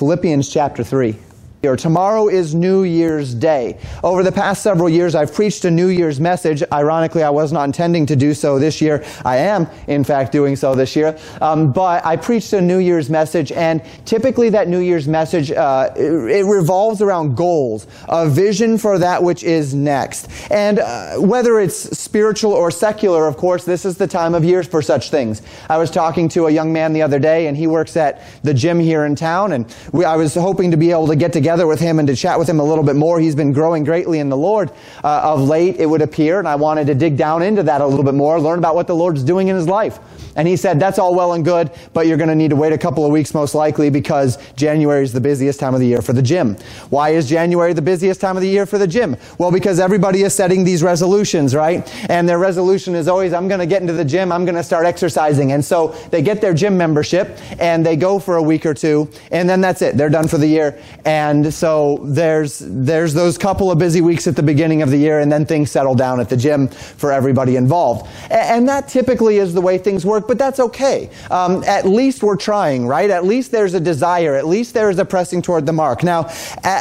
Philippians chapter 3. Tomorrow is New Year's Day. Over the past several years, I've preached a New Year's message. Ironically, I was not intending to do so this year. I am, in fact, doing so this year. Um, but I preached a New Year's message, and typically that New Year's message, uh, it, it, revolves around goals, a vision for that which is next. And uh, whether it's spiritual or secular, of course, this is the time of year for such things. I was talking to a young man the other day, and he works at the gym here in town, and we, I was hoping to be able to get together together with him and to chat with him a little bit more. He's been growing greatly in the Lord uh, of late, it would appear, and I wanted to dig down into that a little bit more, learn about what the Lord's doing in his life. And he said, that's all well and good, but you're going to need to wait a couple of weeks most likely because January is the busiest time of the year for the gym. Why is January the busiest time of the year for the gym? Well, because everybody is setting these resolutions, right? And their resolution is always, I'm going to get into the gym, I'm going to start exercising. And so they get their gym membership and they go for a week or two, and then that's it. They're done for the year. And and so there's, there's those couple of busy weeks at the beginning of the year, and then things settle down at the gym for everybody involved. And that typically is the way things work, but that's okay. Um, at least we're trying, right? At least there's a desire. At least there's a pressing toward the mark. Now,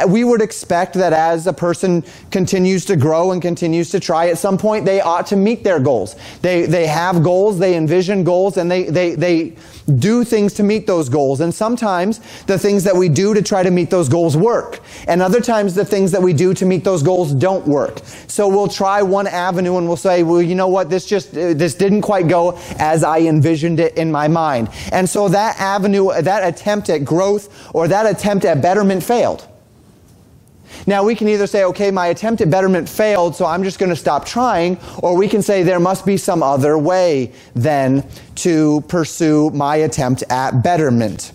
we would expect that as a person continues to grow and continues to try, at some point they ought to meet their goals. They, they have goals, they envision goals, and they, they, they do things to meet those goals. And sometimes the things that we do to try to meet those goals work. And other times the things that we do to meet those goals don't work. So we'll try one avenue and we'll say, well, you know what? This just, uh, this didn't quite go as I envisioned it in my mind. And so that avenue, that attempt at growth or that attempt at betterment failed. Now we can either say, okay, my attempt at betterment failed, so I'm just going to stop trying, or we can say there must be some other way then to pursue my attempt at betterment.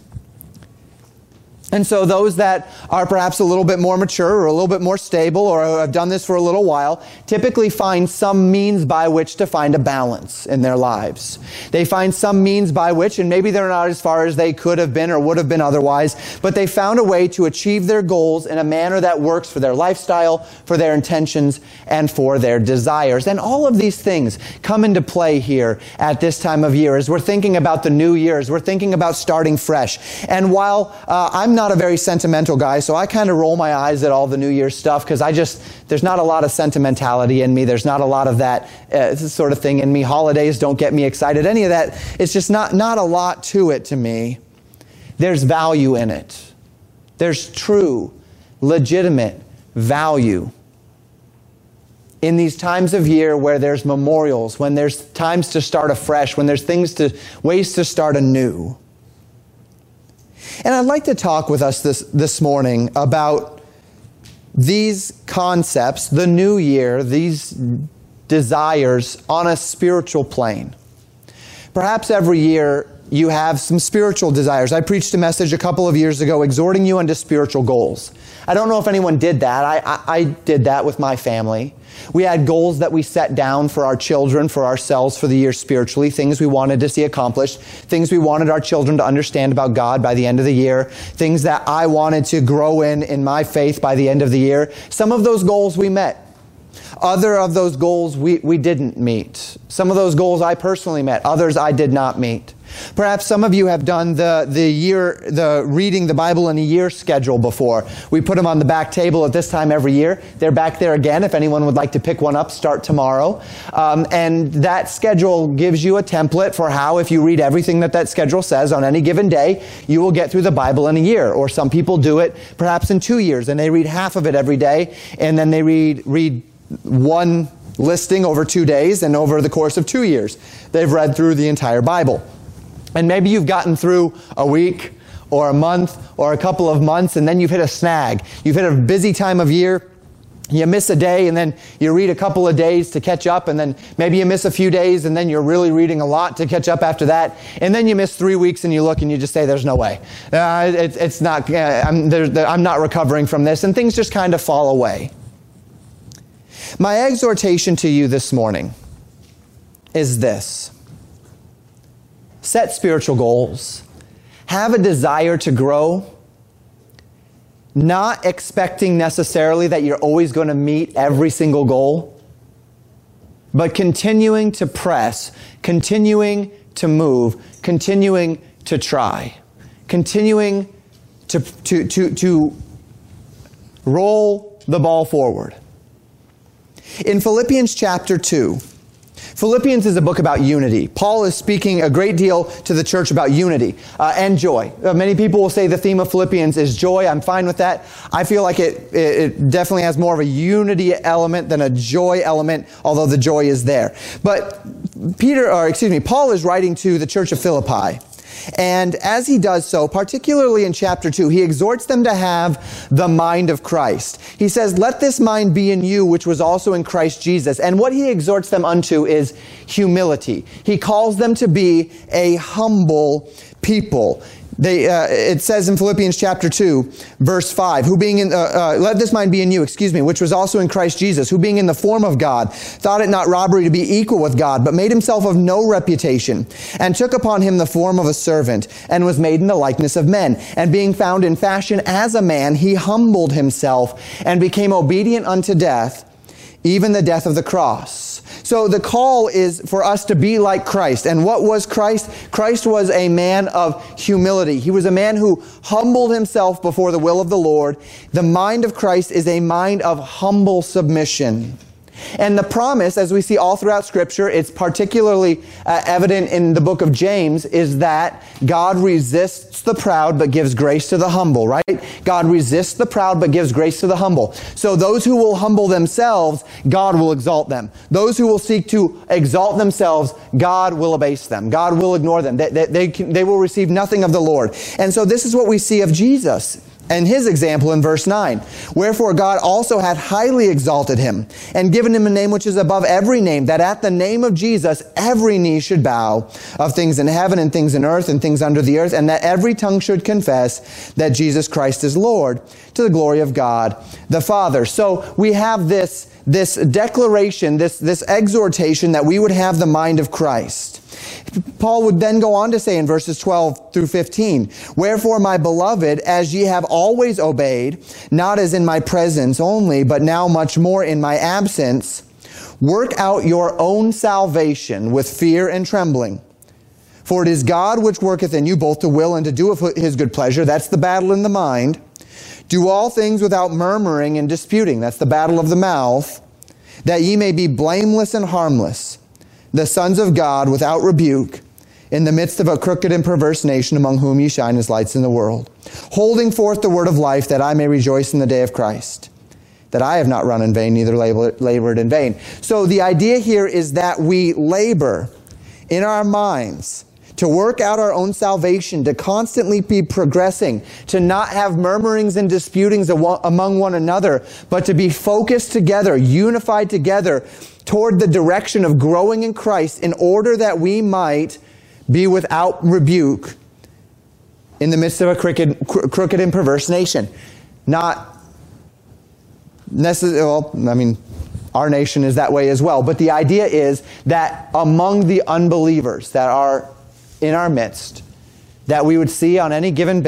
And so those that are perhaps a little bit more mature or a little bit more stable or have done this for a little while typically find some means by which to find a balance in their lives. They find some means by which, and maybe they're not as far as they could have been or would have been otherwise, but they found a way to achieve their goals in a manner that works for their lifestyle, for their intentions, and for their desires. And all of these things come into play here at this time of year as we're thinking about the new year, as we're thinking about starting fresh. And while uh, I'm not not a very sentimental guy, so I kind of roll my eyes at all the New Year's stuff because I just, there's not a lot of sentimentality in me. There's not a lot of that uh, sort of thing in me. Holidays don't get me excited. Any of that, it's just not, not a lot to it to me. There's value in it. There's true, legitimate value in these times of year where there's memorials, when there's times to start afresh, when there's things to, ways to start anew. And I'd like to talk with us this, this morning about these concepts, the new year, these desires on a spiritual plane. Perhaps every year you have some spiritual desires. I preached a message a couple of years ago exhorting you unto spiritual goals. I don't know if anyone did that. I, I, I did that with my family. We had goals that we set down for our children, for ourselves, for the year spiritually, things we wanted to see accomplished, things we wanted our children to understand about God by the end of the year, things that I wanted to grow in in my faith by the end of the year. Some of those goals we met. Other of those goals we, we didn't meet. Some of those goals I personally met. Others I did not meet. Perhaps some of you have done the, the year, the reading the Bible in a year schedule before. We put them on the back table at this time every year. They're back there again if anyone would like to pick one up, start tomorrow. Um, and that schedule gives you a template for how, if you read everything that that schedule says on any given day, you will get through the Bible in a year. Or some people do it perhaps in two years and they read half of it every day and then they read, read one listing over two days and over the course of two years. They've read through the entire Bible. And maybe you've gotten through a week or a month or a couple of months and then you've hit a snag. You've hit a busy time of year. You miss a day and then you read a couple of days to catch up and then maybe you miss a few days and then you're really reading a lot to catch up after that. And then you miss three weeks and you look and you just say, there's no way. Uh, it, it's not, uh, I'm, I'm not recovering from this. And things just kind of fall away. My exhortation to you this morning is this set spiritual goals, have a desire to grow, not expecting necessarily that you're always going to meet every single goal, but continuing to press, continuing to move, continuing to try, continuing to, to, to, to roll the ball forward. In Philippians chapter 2, Philippians is a book about unity. Paul is speaking a great deal to the church about unity uh, and joy. Uh, many people will say the theme of Philippians is joy. I'm fine with that. I feel like it, it definitely has more of a unity element than a joy element, although the joy is there. But Peter, or excuse me, Paul is writing to the church of Philippi. And as he does so, particularly in chapter 2, he exhorts them to have the mind of Christ. He says, Let this mind be in you, which was also in Christ Jesus. And what he exhorts them unto is humility. He calls them to be a humble people. They, uh, it says in Philippians chapter 2, verse 5, who being in, uh, uh, let this mind be in you, excuse me, which was also in Christ Jesus, who being in the form of God, thought it not robbery to be equal with God, but made himself of no reputation, and took upon him the form of a servant, and was made in the likeness of men. And being found in fashion as a man, he humbled himself, and became obedient unto death, even the death of the cross. So the call is for us to be like Christ. And what was Christ? Christ was a man of humility. He was a man who humbled himself before the will of the Lord. The mind of Christ is a mind of humble submission. And the promise, as we see all throughout Scripture, it's particularly uh, evident in the book of James, is that God resists the proud but gives grace to the humble, right? God resists the proud but gives grace to the humble. So those who will humble themselves, God will exalt them. Those who will seek to exalt themselves, God will abase them. God will ignore them. They, they, they, can, they will receive nothing of the Lord. And so this is what we see of Jesus and his example in verse 9. Wherefore God also hath highly exalted him, and given him a name which is above every name, that at the name of Jesus every knee should bow, of things in heaven and things in earth and things under the earth, and that every tongue should confess that Jesus Christ is Lord, to the glory of God the Father. So we have this, this declaration, this, this exhortation that we would have the mind of Christ. Paul would then go on to say in verses 12 through 15, Wherefore, my beloved, as ye have always obeyed, not as in my presence only, but now much more in my absence, work out your own salvation with fear and trembling. For it is God which worketh in you both to will and to do of his good pleasure. That's the battle in the mind. Do all things without murmuring and disputing. That's the battle of the mouth. That ye may be blameless and harmless the sons of God without rebuke in the midst of a crooked and perverse nation among whom ye shine as lights in the world, holding forth the word of life that I may rejoice in the day of Christ, that I have not run in vain, neither labored in vain. So the idea here is that we labor in our minds to work out our own salvation, to constantly be progressing, to not have murmurings and disputings among one another, but to be focused together, unified together toward the direction of growing in Christ in order that we might be without rebuke in the midst of a crooked, crooked and perverse nation. Not necessarily, well, I mean, our nation is that way as well. But the idea is that among the unbelievers that are in our midst that we would see on any given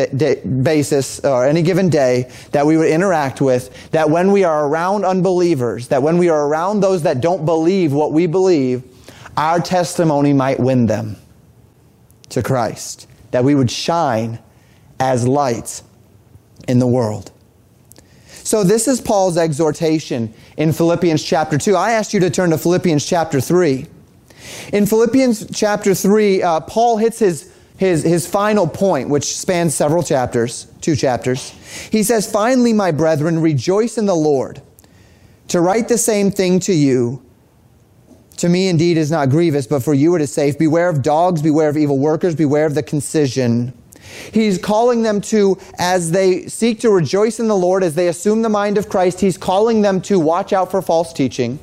basis or any given day that we would interact with, that when we are around unbelievers, that when we are around those that don't believe what we believe, our testimony might win them to Christ, that we would shine as lights in the world. So this is Paul's exhortation in Philippians chapter 2. I asked you to turn to Philippians chapter 3. In Philippians chapter 3, uh, Paul hits his, his, his final point, which spans several chapters, two chapters. He says, Finally, my brethren, rejoice in the Lord. To write the same thing to you, to me indeed is not grievous, but for you it is safe. Beware of dogs, beware of evil workers, beware of the concision. He's calling them to, as they seek to rejoice in the Lord, as they assume the mind of Christ, he's calling them to watch out for false teaching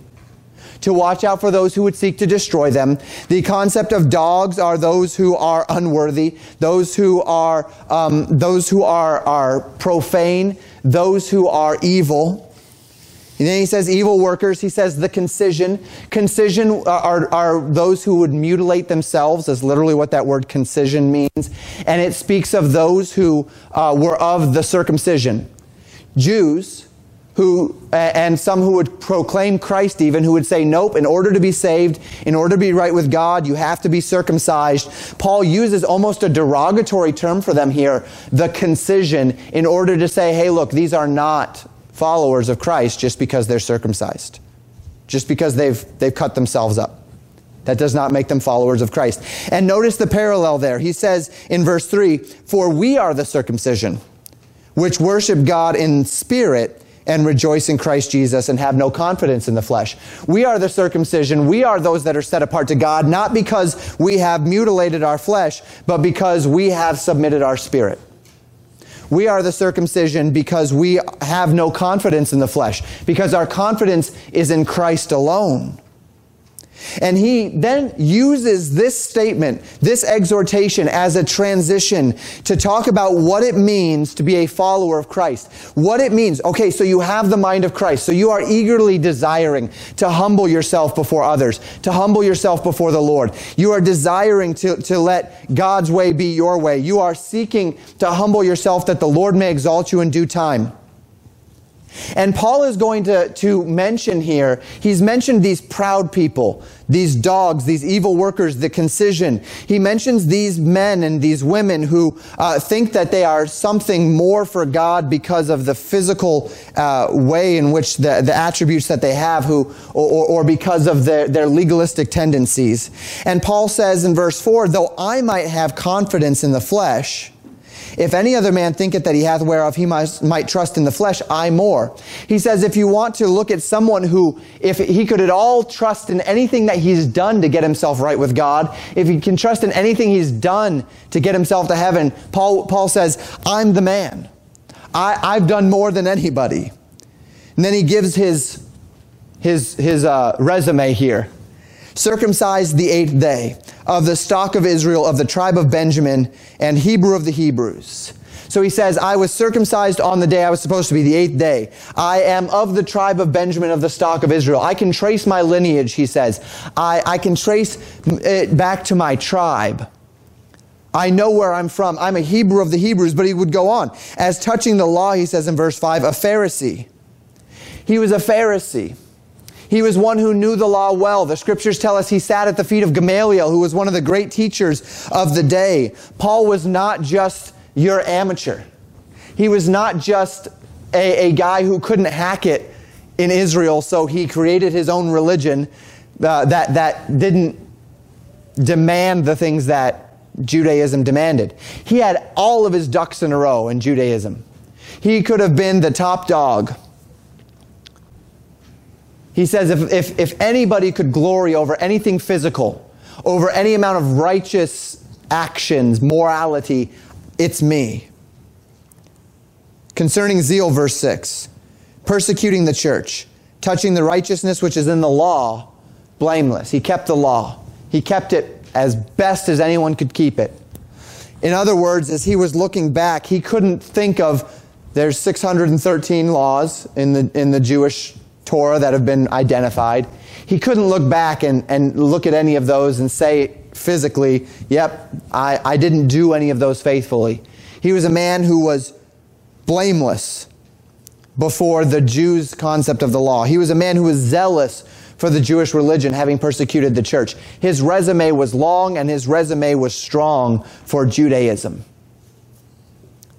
to watch out for those who would seek to destroy them. The concept of dogs are those who are unworthy, those who are, um, those who are, are profane, those who are evil. And then he says evil workers. He says the concision. Concision are, are those who would mutilate themselves, is literally what that word concision means. And it speaks of those who uh, were of the circumcision. Jews who and some who would proclaim Christ even who would say nope in order to be saved in order to be right with God you have to be circumcised. Paul uses almost a derogatory term for them here the concision in order to say hey look these are not followers of Christ just because they're circumcised just because they've they've cut themselves up. That does not make them followers of Christ. And notice the parallel there. He says in verse 3 for we are the circumcision which worship God in spirit and rejoice in Christ Jesus and have no confidence in the flesh. We are the circumcision. We are those that are set apart to God, not because we have mutilated our flesh, but because we have submitted our spirit. We are the circumcision because we have no confidence in the flesh, because our confidence is in Christ alone. And he then uses this statement, this exhortation, as a transition to talk about what it means to be a follower of Christ. What it means. Okay, so you have the mind of Christ. So you are eagerly desiring to humble yourself before others, to humble yourself before the Lord. You are desiring to, to let God's way be your way. You are seeking to humble yourself that the Lord may exalt you in due time. And Paul is going to, to mention here, he's mentioned these proud people, these dogs, these evil workers, the concision. He mentions these men and these women who uh, think that they are something more for God because of the physical uh, way in which the, the attributes that they have, who, or, or because of their, their legalistic tendencies. And Paul says in verse 4 though I might have confidence in the flesh, if any other man thinketh that he hath whereof he might, might trust in the flesh, I more. He says, if you want to look at someone who, if he could at all trust in anything that he's done to get himself right with God, if he can trust in anything he's done to get himself to heaven, Paul, Paul says, I'm the man. I, I've done more than anybody. And then he gives his, his, his uh, resume here circumcised the eighth day, of the stock of Israel, of the tribe of Benjamin, and Hebrew of the Hebrews. So he says, I was circumcised on the day I was supposed to be, the eighth day. I am of the tribe of Benjamin, of the stock of Israel. I can trace my lineage, he says. I, I can trace it back to my tribe. I know where I'm from. I'm a Hebrew of the Hebrews, but he would go on. As touching the law, he says in verse 5, a Pharisee. He was a Pharisee. He was one who knew the law well. The scriptures tell us he sat at the feet of Gamaliel, who was one of the great teachers of the day. Paul was not just your amateur. He was not just a, a guy who couldn't hack it in Israel, so he created his own religion uh, that, that didn't demand the things that Judaism demanded. He had all of his ducks in a row in Judaism. He could have been the top dog he says if, if, if anybody could glory over anything physical, over any amount of righteous actions, morality, it's me. Concerning zeal, verse 6 persecuting the church, touching the righteousness which is in the law, blameless. He kept the law, he kept it as best as anyone could keep it. In other words, as he was looking back, he couldn't think of there's 613 laws in the, in the Jewish Torah that have been identified. He couldn't look back and, and look at any of those and say physically, yep, I, I didn't do any of those faithfully. He was a man who was blameless before the Jews' concept of the law. He was a man who was zealous for the Jewish religion, having persecuted the church. His resume was long and his resume was strong for Judaism.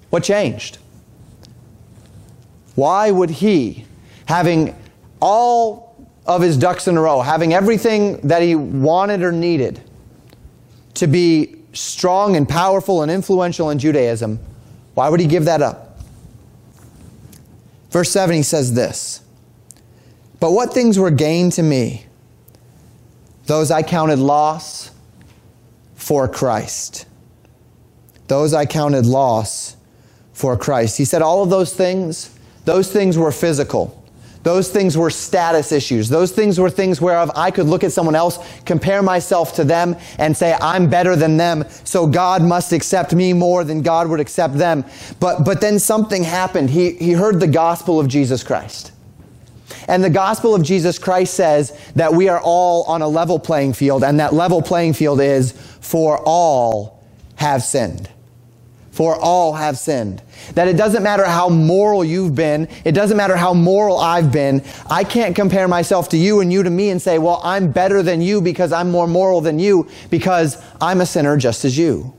What changed? Why would he, having all of his ducks in a row, having everything that he wanted or needed to be strong and powerful and influential in Judaism, why would he give that up? Verse 7, he says this But what things were gain to me? Those I counted loss for Christ. Those I counted loss for Christ. He said all of those things, those things were physical. Those things were status issues. Those things were things whereof I could look at someone else, compare myself to them, and say, I'm better than them, so God must accept me more than God would accept them. But, but then something happened. He, he heard the gospel of Jesus Christ. And the gospel of Jesus Christ says that we are all on a level playing field, and that level playing field is for all have sinned. For all have sinned. That it doesn't matter how moral you've been, it doesn't matter how moral I've been. I can't compare myself to you and you to me and say, well, I'm better than you because I'm more moral than you because I'm a sinner just as you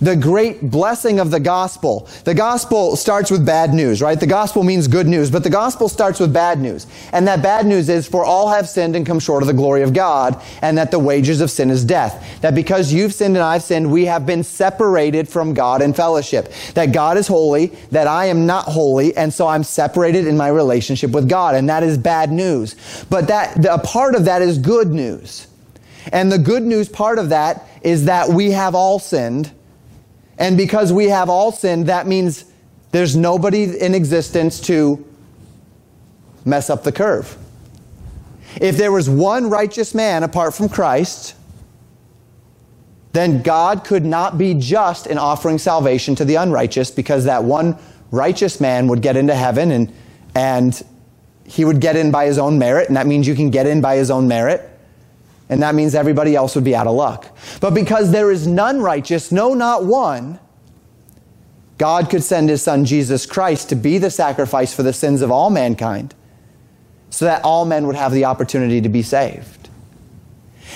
the great blessing of the gospel. The gospel starts with bad news, right? The gospel means good news, but the gospel starts with bad news. And that bad news is for all have sinned and come short of the glory of God, and that the wages of sin is death. That because you've sinned and I've sinned, we have been separated from God in fellowship. That God is holy, that I am not holy, and so I'm separated in my relationship with God, and that is bad news. But that a part of that is good news. And the good news part of that is that we have all sinned and because we have all sinned, that means there's nobody in existence to mess up the curve. If there was one righteous man apart from Christ, then God could not be just in offering salvation to the unrighteous because that one righteous man would get into heaven and, and he would get in by his own merit, and that means you can get in by his own merit. And that means everybody else would be out of luck. But because there is none righteous, no, not one, God could send his son Jesus Christ to be the sacrifice for the sins of all mankind so that all men would have the opportunity to be saved.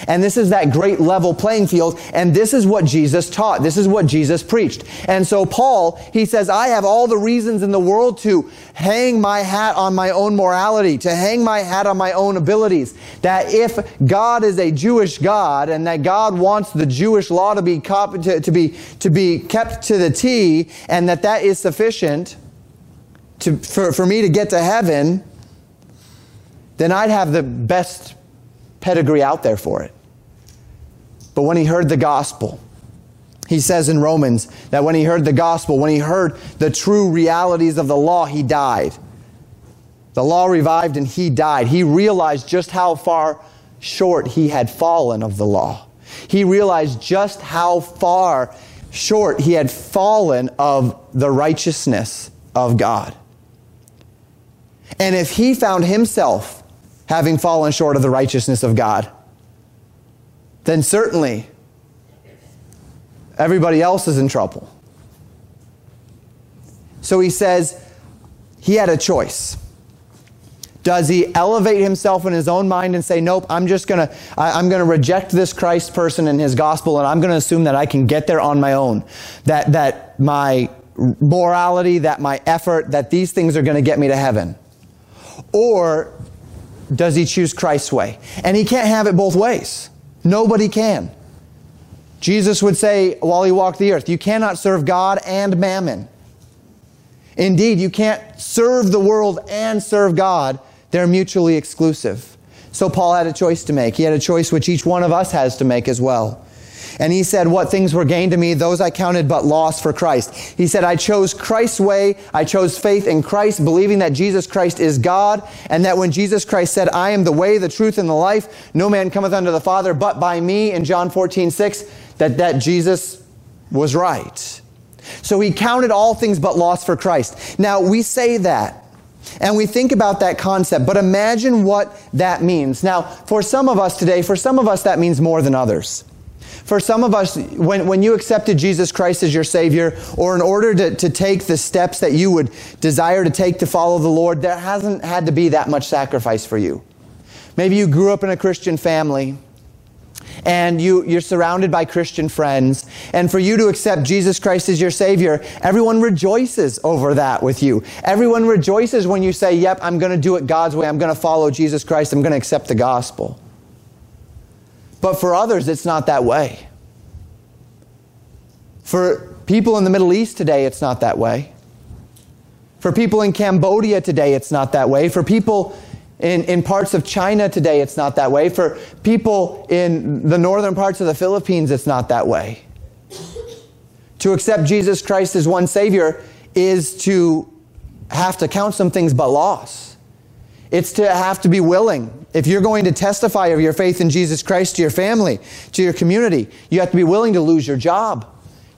And this is that great level playing field. And this is what Jesus taught. This is what Jesus preached. And so Paul, he says, I have all the reasons in the world to hang my hat on my own morality, to hang my hat on my own abilities. That if God is a Jewish God and that God wants the Jewish law to be, to, to be, to be kept to the T and that that is sufficient to, for, for me to get to heaven, then I'd have the best pedigree out there for it. But when he heard the gospel, he says in Romans that when he heard the gospel, when he heard the true realities of the law, he died. The law revived and he died. He realized just how far short he had fallen of the law. He realized just how far short he had fallen of the righteousness of God. And if he found himself having fallen short of the righteousness of God, then certainly everybody else is in trouble. So he says he had a choice. Does he elevate himself in his own mind and say, "Nope, I'm just gonna, I, am gonna reject this Christ person and his gospel, and I'm gonna assume that I can get there on my own, that that my morality, that my effort, that these things are gonna get me to heaven," or does he choose Christ's way? And he can't have it both ways. Nobody can. Jesus would say while he walked the earth, you cannot serve God and mammon. Indeed, you can't serve the world and serve God. They're mutually exclusive. So Paul had a choice to make. He had a choice which each one of us has to make as well. And he said, What things were gained to me, those I counted but loss for Christ. He said, I chose Christ's way. I chose faith in Christ, believing that Jesus Christ is God, and that when Jesus Christ said, I am the way, the truth, and the life, no man cometh unto the Father but by me, in John 14, 6, that, that Jesus was right. So he counted all things but loss for Christ. Now, we say that. And we think about that concept, but imagine what that means. Now, for some of us today, for some of us, that means more than others. For some of us, when, when you accepted Jesus Christ as your Savior, or in order to, to take the steps that you would desire to take to follow the Lord, there hasn't had to be that much sacrifice for you. Maybe you grew up in a Christian family and you, you're surrounded by Christian friends. And for you to accept Jesus Christ as your Savior, everyone rejoices over that with you. Everyone rejoices when you say, Yep, I'm going to do it God's way. I'm going to follow Jesus Christ. I'm going to accept the gospel. But for others, it's not that way. For people in the Middle East today, it's not that way. For people in Cambodia today, it's not that way. For people in, in parts of China today, it's not that way. For people in the northern parts of the Philippines, it's not that way. To accept Jesus Christ as one Savior is to have to count some things but loss. It's to have to be willing if you're going to testify of your faith in Jesus Christ to your family, to your community, you have to be willing to lose your job.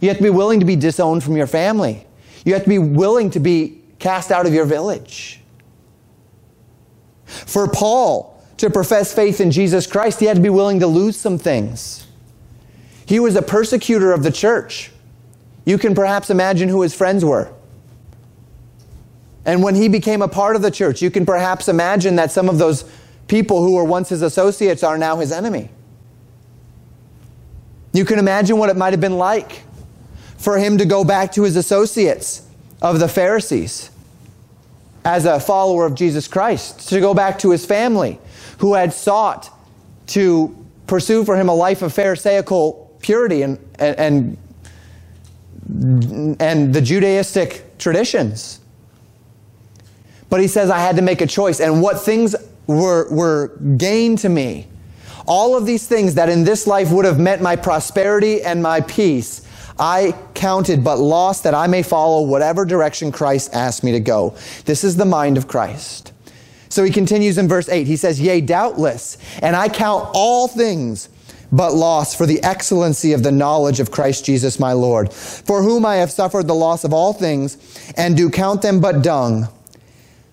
You have to be willing to be disowned from your family. You have to be willing to be cast out of your village. For Paul to profess faith in Jesus Christ, he had to be willing to lose some things. He was a persecutor of the church. You can perhaps imagine who his friends were. And when he became a part of the church, you can perhaps imagine that some of those people who were once his associates are now his enemy. You can imagine what it might have been like for him to go back to his associates of the Pharisees as a follower of Jesus Christ, to go back to his family who had sought to pursue for him a life of Pharisaical purity and, and, and the Judaistic traditions. But he says, I had to make a choice. And what things were, were gain to me, all of these things that in this life would have meant my prosperity and my peace, I counted but lost that I may follow whatever direction Christ asked me to go. This is the mind of Christ. So he continues in verse 8. He says, Yea, doubtless, and I count all things but loss for the excellency of the knowledge of Christ Jesus my Lord, for whom I have suffered the loss of all things, and do count them but dung,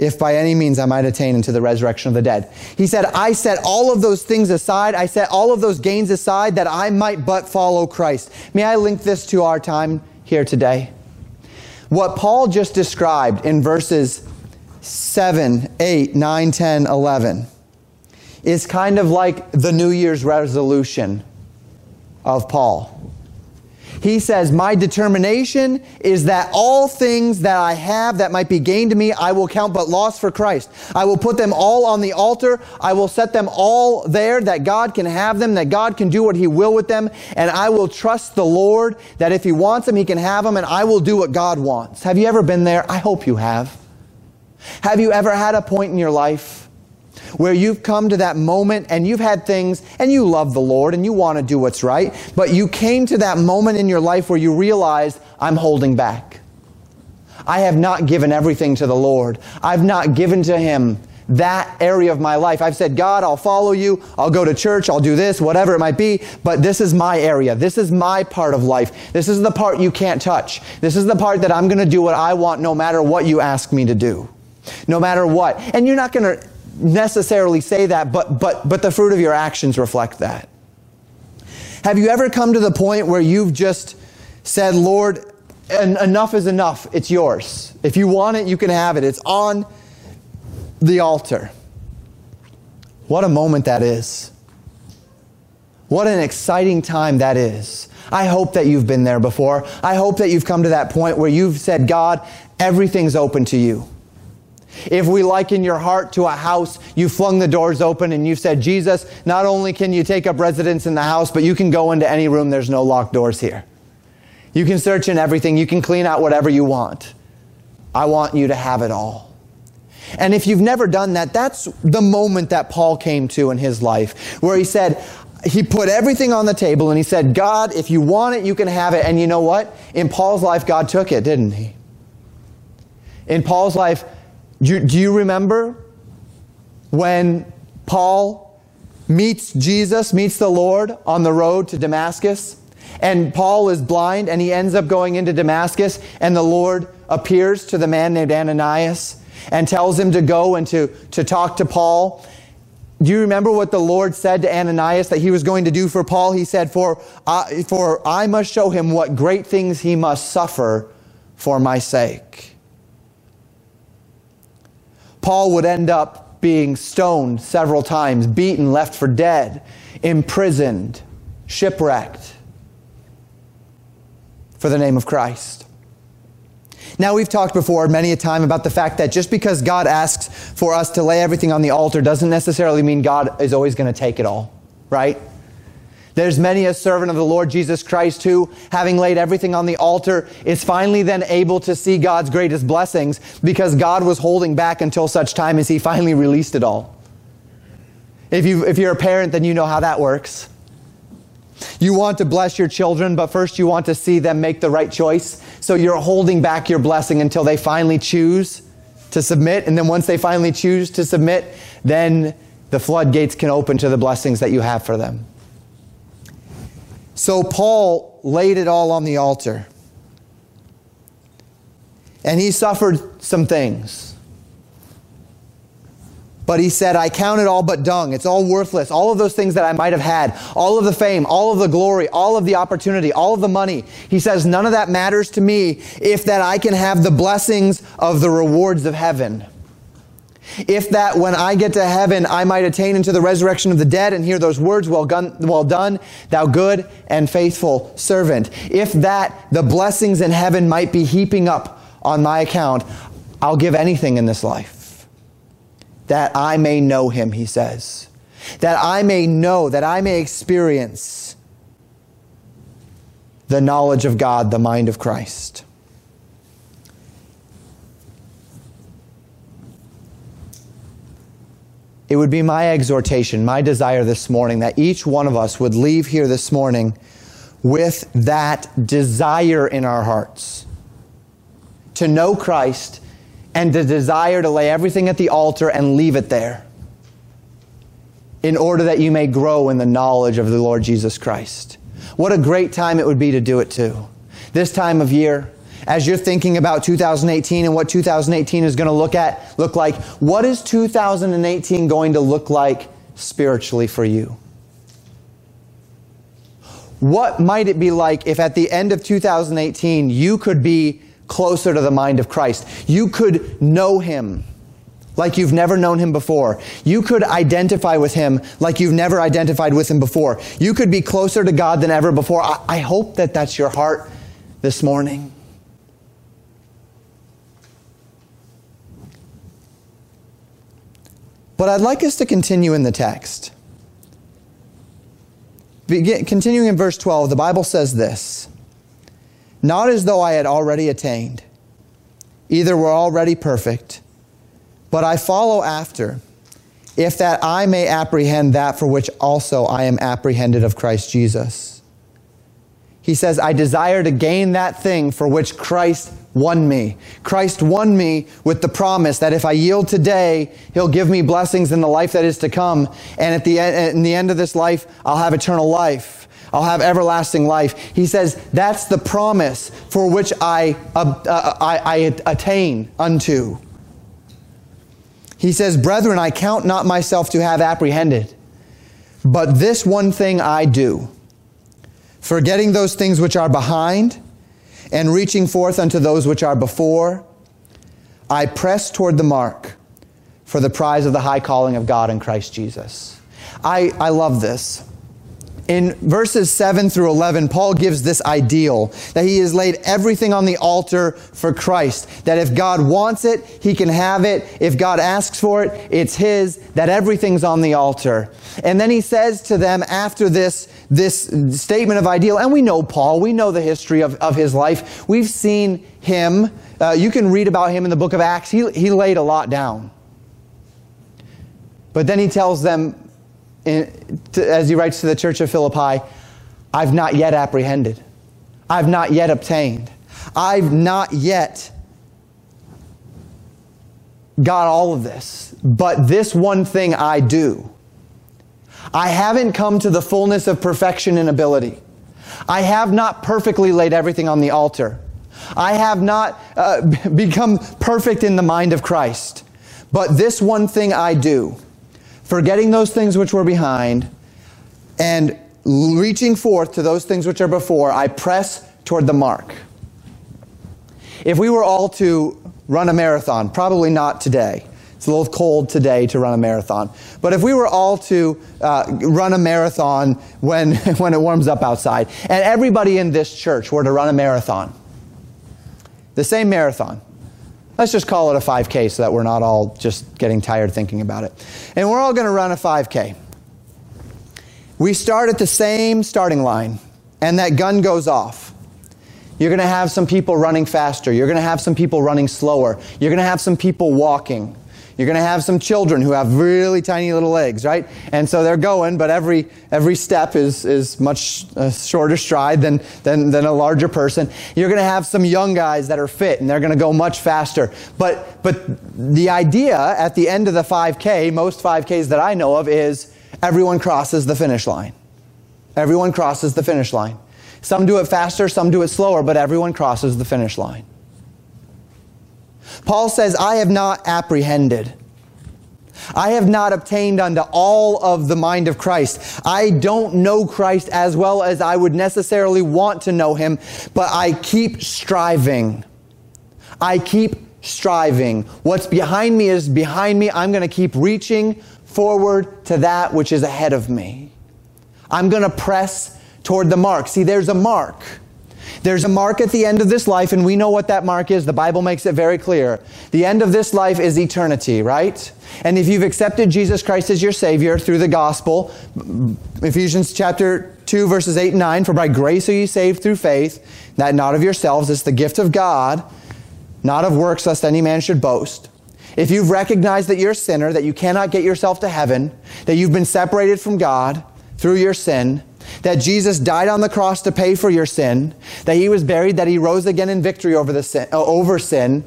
if by any means I might attain unto the resurrection of the dead. He said, I set all of those things aside, I set all of those gains aside, that I might but follow Christ. May I link this to our time here today? What Paul just described in verses 7, 8, 9, 10, 11 is kind of like the New Year's resolution of Paul. He says, My determination is that all things that I have that might be gained to me, I will count but loss for Christ. I will put them all on the altar. I will set them all there that God can have them, that God can do what He will with them. And I will trust the Lord that if He wants them, He can have them, and I will do what God wants. Have you ever been there? I hope you have. Have you ever had a point in your life where you've come to that moment and you've had things and you love the Lord and you want to do what's right, but you came to that moment in your life where you realized, I'm holding back. I have not given everything to the Lord. I've not given to Him that area of my life. I've said, God, I'll follow you. I'll go to church. I'll do this, whatever it might be. But this is my area. This is my part of life. This is the part you can't touch. This is the part that I'm going to do what I want no matter what you ask me to do. No matter what. And you're not going to necessarily say that, but, but, but the fruit of your actions reflect that. Have you ever come to the point where you've just said, Lord, enough is enough. It's yours. If you want it, you can have it. It's on the altar. What a moment that is. What an exciting time that is. I hope that you've been there before. I hope that you've come to that point where you've said, God, everything's open to you. If we liken your heart to a house, you flung the doors open and you said, Jesus, not only can you take up residence in the house, but you can go into any room. There's no locked doors here. You can search in everything. You can clean out whatever you want. I want you to have it all. And if you've never done that, that's the moment that Paul came to in his life, where he said, he put everything on the table and he said, God, if you want it, you can have it. And you know what? In Paul's life, God took it, didn't he? In Paul's life, you, do you remember when Paul meets Jesus, meets the Lord on the road to Damascus? And Paul is blind and he ends up going into Damascus, and the Lord appears to the man named Ananias and tells him to go and to, to talk to Paul. Do you remember what the Lord said to Ananias that he was going to do for Paul? He said, For I, for I must show him what great things he must suffer for my sake. Paul would end up being stoned several times, beaten, left for dead, imprisoned, shipwrecked for the name of Christ. Now, we've talked before many a time about the fact that just because God asks for us to lay everything on the altar doesn't necessarily mean God is always going to take it all, right? There's many a servant of the Lord Jesus Christ who, having laid everything on the altar, is finally then able to see God's greatest blessings because God was holding back until such time as He finally released it all. If, you, if you're a parent, then you know how that works. You want to bless your children, but first you want to see them make the right choice. So you're holding back your blessing until they finally choose to submit. And then once they finally choose to submit, then the floodgates can open to the blessings that you have for them. So Paul laid it all on the altar. And he suffered some things. But he said, I count it all but dung. It's all worthless. All of those things that I might have had, all of the fame, all of the glory, all of the opportunity, all of the money. He says, none of that matters to me if that I can have the blessings of the rewards of heaven. If that when I get to heaven, I might attain into the resurrection of the dead and hear those words, well, gun, well done, thou good and faithful servant. If that the blessings in heaven might be heaping up on my account, I'll give anything in this life. That I may know him, he says. That I may know, that I may experience the knowledge of God, the mind of Christ. It would be my exhortation, my desire this morning that each one of us would leave here this morning with that desire in our hearts to know Christ and the desire to lay everything at the altar and leave it there in order that you may grow in the knowledge of the Lord Jesus Christ. What a great time it would be to do it too. This time of year, as you're thinking about 2018 and what 2018 is going to look at look like what is 2018 going to look like spiritually for you what might it be like if at the end of 2018 you could be closer to the mind of Christ you could know him like you've never known him before. You could identify with him like you've never identified with him before. You could be closer to God than ever before. I, I hope that that's your heart this morning. But I'd like us to continue in the text. Begin, continuing in verse 12, the Bible says this Not as though I had already attained, either were already perfect, but I follow after, if that I may apprehend that for which also I am apprehended of Christ Jesus. He says, I desire to gain that thing for which Christ won me. Christ won me with the promise that if I yield today, He'll give me blessings in the life that is to come. And at the end, in the end of this life, I'll have eternal life. I'll have everlasting life. He says, that's the promise for which I, uh, uh, I, I attain unto. He says, Brethren, I count not myself to have apprehended, but this one thing I do, forgetting those things which are behind and reaching forth unto those which are before, I press toward the mark for the prize of the high calling of God in Christ Jesus. I, I love this. In verses 7 through 11, Paul gives this ideal that he has laid everything on the altar for Christ. That if God wants it, he can have it. If God asks for it, it's his. That everything's on the altar. And then he says to them after this, this statement of ideal, and we know Paul, we know the history of, of his life. We've seen him. Uh, you can read about him in the book of Acts. He, he laid a lot down. But then he tells them, in, to, as he writes to the church of Philippi, I've not yet apprehended. I've not yet obtained. I've not yet got all of this. But this one thing I do. I haven't come to the fullness of perfection and ability. I have not perfectly laid everything on the altar. I have not uh, become perfect in the mind of Christ. But this one thing I do forgetting those things which were behind, and reaching forth to those things which are before, I press toward the mark. If we were all to run a marathon, probably not today. It's a little cold today to run a marathon. But if we were all to uh, run a marathon when, when it warms up outside, and everybody in this church were to run a marathon, the same marathon, Let's just call it a 5K so that we're not all just getting tired thinking about it. And we're all going to run a 5K. We start at the same starting line, and that gun goes off. You're going to have some people running faster. You're going to have some people running slower. You're going to have some people walking. You're going to have some children who have really tiny little legs, right? And so they're going, but every, every step is, is much a shorter stride than, than, than a larger person. You're going to have some young guys that are fit and they're going to go much faster. But, but the idea at the end of the 5K, most 5Ks that I know of, is everyone crosses the finish line. Everyone crosses the finish line. Some do it faster, some do it slower, but everyone crosses the finish line. Paul says, I have not apprehended. I have not obtained unto all of the mind of Christ. I don't know Christ as well as I would necessarily want to know him, but I keep striving. I keep striving. What's behind me is behind me. I'm going to keep reaching forward to that which is ahead of me. I'm going to press toward the mark. See, there's a mark. There's a mark at the end of this life, and we know what that mark is. The Bible makes it very clear. The end of this life is eternity, right? And if you've accepted Jesus Christ as your Savior through the gospel, Ephesians chapter 2, verses 8 and 9, for by grace are you saved through faith, that not of yourselves, it's the gift of God, not of works, lest any man should boast. If you've recognized that you're a sinner, that you cannot get yourself to heaven, that you've been separated from God through your sin, that Jesus died on the cross to pay for your sin, that he was buried, that he rose again in victory over, the sin, uh, over sin,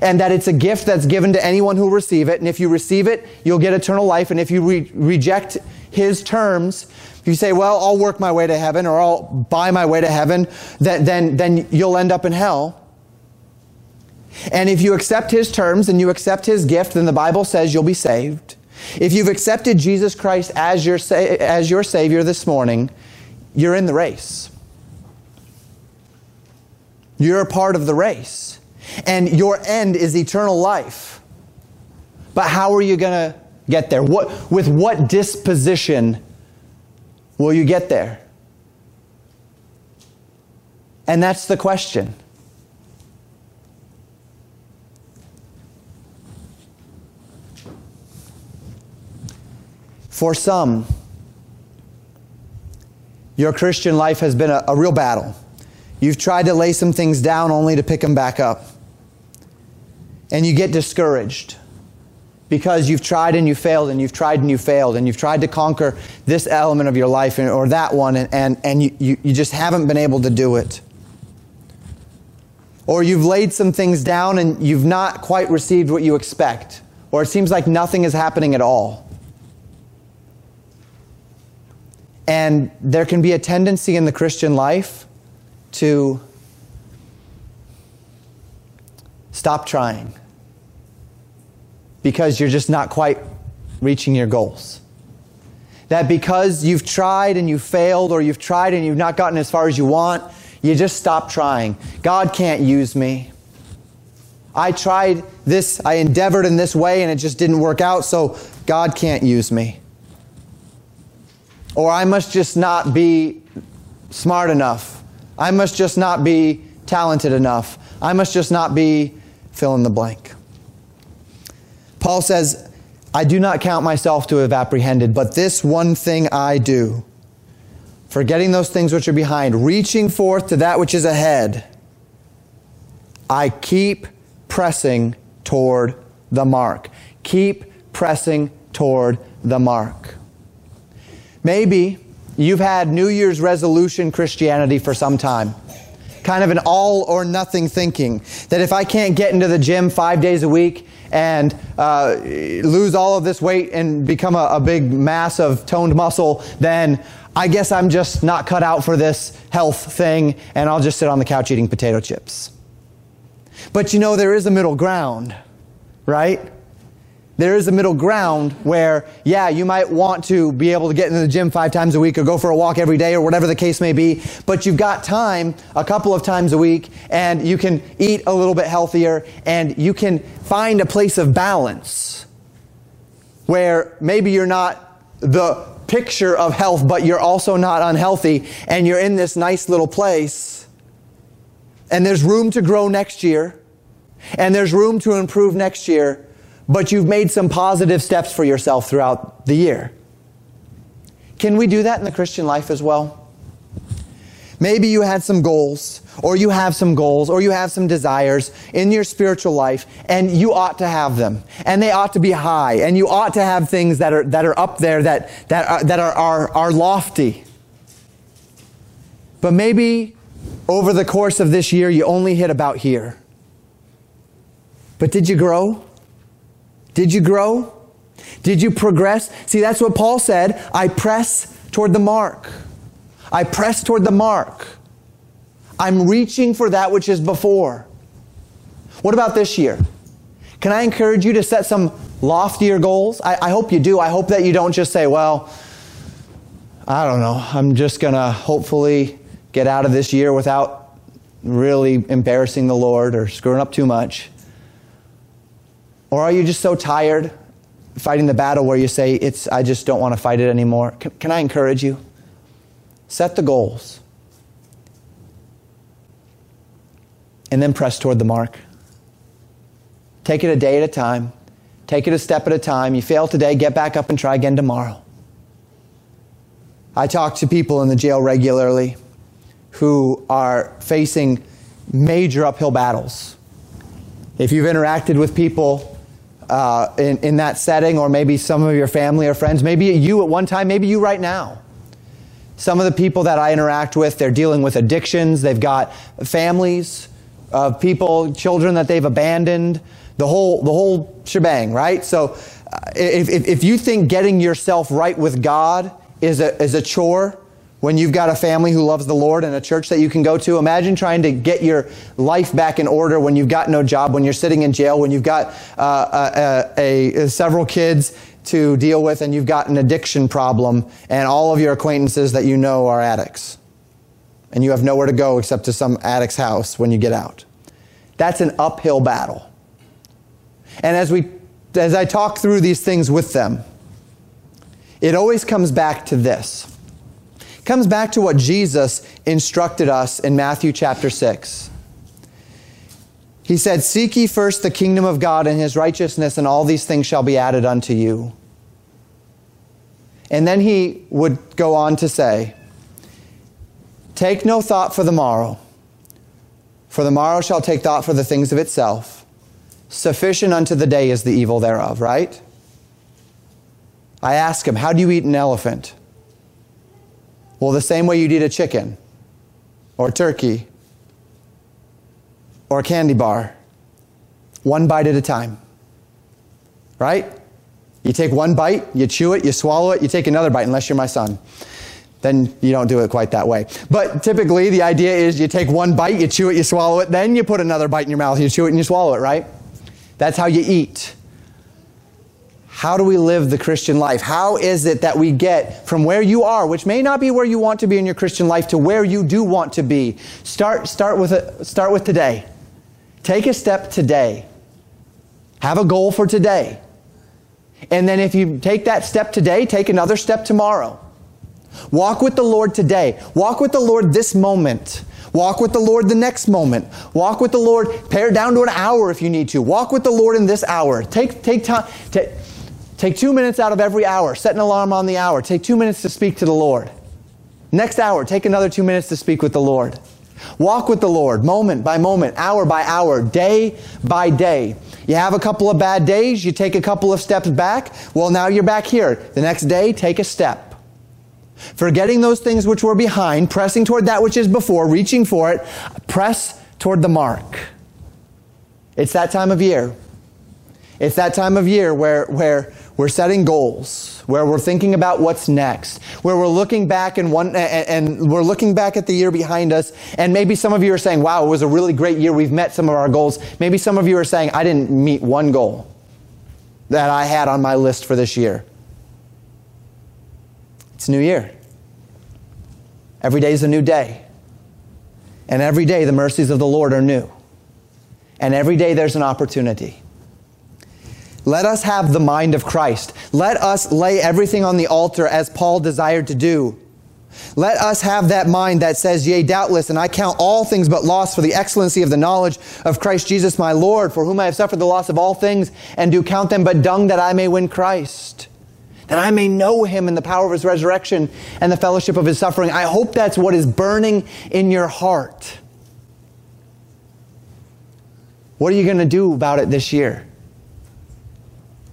and that it's a gift that's given to anyone who receive it. And if you receive it, you'll get eternal life. And if you re- reject his terms, if you say, well, I'll work my way to heaven or I'll buy my way to heaven, then, then, then you'll end up in hell. And if you accept his terms and you accept his gift, then the Bible says you'll be saved. If you've accepted Jesus Christ as your, as your Savior this morning, you're in the race. You're a part of the race. And your end is eternal life. But how are you going to get there? What, with what disposition will you get there? And that's the question. For some, your Christian life has been a, a, real battle. You've tried to lay some things down only to pick them back up. And you get discouraged because you've tried and you failed and you've tried and you failed and you've tried to conquer this element of your life or that one and, and, and you, you, you just haven't been able to do it. Or you've laid some things down and you've not quite received what you expect. Or it seems like nothing is happening at all. And there can be a tendency in the Christian life to stop trying because you're just not quite reaching your goals. That because you've tried and you've failed, or you've tried and you've not gotten as far as you want, you just stop trying. God can't use me. I tried this, I endeavored in this way, and it just didn't work out, so God can't use me. Or I must just not be smart enough. I must just not be talented enough. I must just not be fill in the blank. Paul says, I do not count myself to have apprehended, but this one thing I do, forgetting those things which are behind, reaching forth to that which is ahead, I keep pressing toward the mark. Keep pressing toward the mark. Maybe you've had New Year's resolution Christianity for some time. Kind of an all or nothing thinking that if I can't get into the gym five days a week and uh, lose all of this weight and become a, a big mass of toned muscle, then I guess I'm just not cut out for this health thing and I'll just sit on the couch eating potato chips. But you know, there is a middle ground, right? There is a middle ground where, yeah, you might want to be able to get into the gym five times a week or go for a walk every day or whatever the case may be, but you've got time a couple of times a week and you can eat a little bit healthier and you can find a place of balance where maybe you're not the picture of health, but you're also not unhealthy and you're in this nice little place and there's room to grow next year and there's room to improve next year but you've made some positive steps for yourself throughout the year. Can we do that in the Christian life as well? Maybe you had some goals, or you have some goals, or you have some desires in your spiritual life, and you ought to have them. And they ought to be high, and you ought to have things that are, that are up there that, that, are, that are, are, are lofty. But maybe over the course of this year, you only hit about here. But did you grow? Did you grow? Did you progress? See, that's what Paul said. I press toward the mark. I press toward the mark. I'm reaching for that which is before. What about this year? Can I encourage you to set some loftier goals? I, I hope you do. I hope that you don't just say, well, I don't know, I'm just going to hopefully get out of this year without really embarrassing the Lord or screwing up too much. Or are you just so tired fighting the battle where you say, it's, I just don't want to fight it anymore? Can, can I encourage you? Set the goals. And then press toward the mark. Take it a day at a time. Take it a step at a time. You fail today, get back up and try again tomorrow. I talk to people in the jail regularly who are facing major uphill battles. If you've interacted with people uh, in, in that setting, or maybe some of your family or friends, maybe you at one time, maybe you right now. Some of the people that I interact with, they're dealing with addictions, they've got families of people, children that they've abandoned, the whole, the whole shebang, right? So uh, if, if, if you think getting yourself right with God is a, is a chore, when you've got a family who loves the Lord and a church that you can go to, imagine trying to get your life back in order when you've got no job, when you're sitting in jail, when you've got uh, a, a, a, several kids to deal with, and you've got an addiction problem, and all of your acquaintances that you know are addicts. And you have nowhere to go except to some addict's house when you get out. That's an uphill battle. And as, we, as I talk through these things with them, it always comes back to this comes back to what Jesus instructed us in Matthew chapter 6. He said, Seek ye first the kingdom of God and his righteousness, and all these things shall be added unto you. And then he would go on to say, Take no thought for the morrow, for the morrow shall take thought for the things of itself. Sufficient unto the day is the evil thereof, right? I ask him, How do you eat an elephant? Well, the same way you'd eat a chicken or turkey or a candy bar, one bite at a time. Right? You take one bite, you chew it, you swallow it, you take another bite, unless you're my son. Then you don't do it quite that way. But typically, the idea is you take one bite, you chew it, you swallow it, then you put another bite in your mouth, you chew it, and you swallow it, right? That's how you eat. How do we live the Christian life? How is it that we get from where you are, which may not be where you want to be in your Christian life, to where you do want to be? Start, start, with, a, start with today. Take a step today. Have a goal for today. And then if you take that step today, take another step tomorrow. Walk with the Lord today. Walk with the Lord this moment. Walk with the Lord the next moment. Walk with the Lord, pare down to an hour if you need to. Walk with the Lord in this hour. Take, take time. Take, Take two minutes out of every hour. Set an alarm on the hour. Take two minutes to speak to the Lord. Next hour, take another two minutes to speak with the Lord. Walk with the Lord moment by moment, hour by hour, day by day. You have a couple of bad days, you take a couple of steps back. Well, now you're back here. The next day, take a step. Forgetting those things which were behind, pressing toward that which is before, reaching for it, press toward the mark. It's that time of year. It's that time of year where, where we're setting goals, where we're thinking about what's next, where we're looking back and, one, and, we're looking back at the year behind us. And maybe some of you are saying, wow, it was a really great year. We've met some of our goals. Maybe some of you are saying, I didn't meet one goal that I had on my list for this year. It's a new year. Every day is a new day. And every day the mercies of the Lord are new. And every day there's an opportunity. Let us have the mind of Christ. Let us lay everything on the altar as Paul desired to do. Let us have that mind that says, Yea, doubtless, and I count all things but loss for the excellency of the knowledge of Christ Jesus my Lord, for whom I have suffered the loss of all things, and do count them but dung that I may win Christ, that I may know him in the power of his resurrection and the fellowship of his suffering. I hope that's what is burning in your heart. What are you going to do about it this year?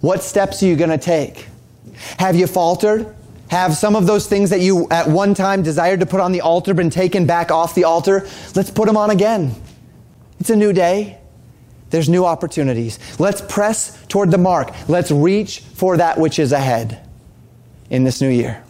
What steps are you going to take? Have you faltered? Have some of those things that you at one time desired to put on the altar been taken back off the altar? Let's put them on again. It's a new day. There's new opportunities. Let's press toward the mark. Let's reach for that which is ahead in this new year.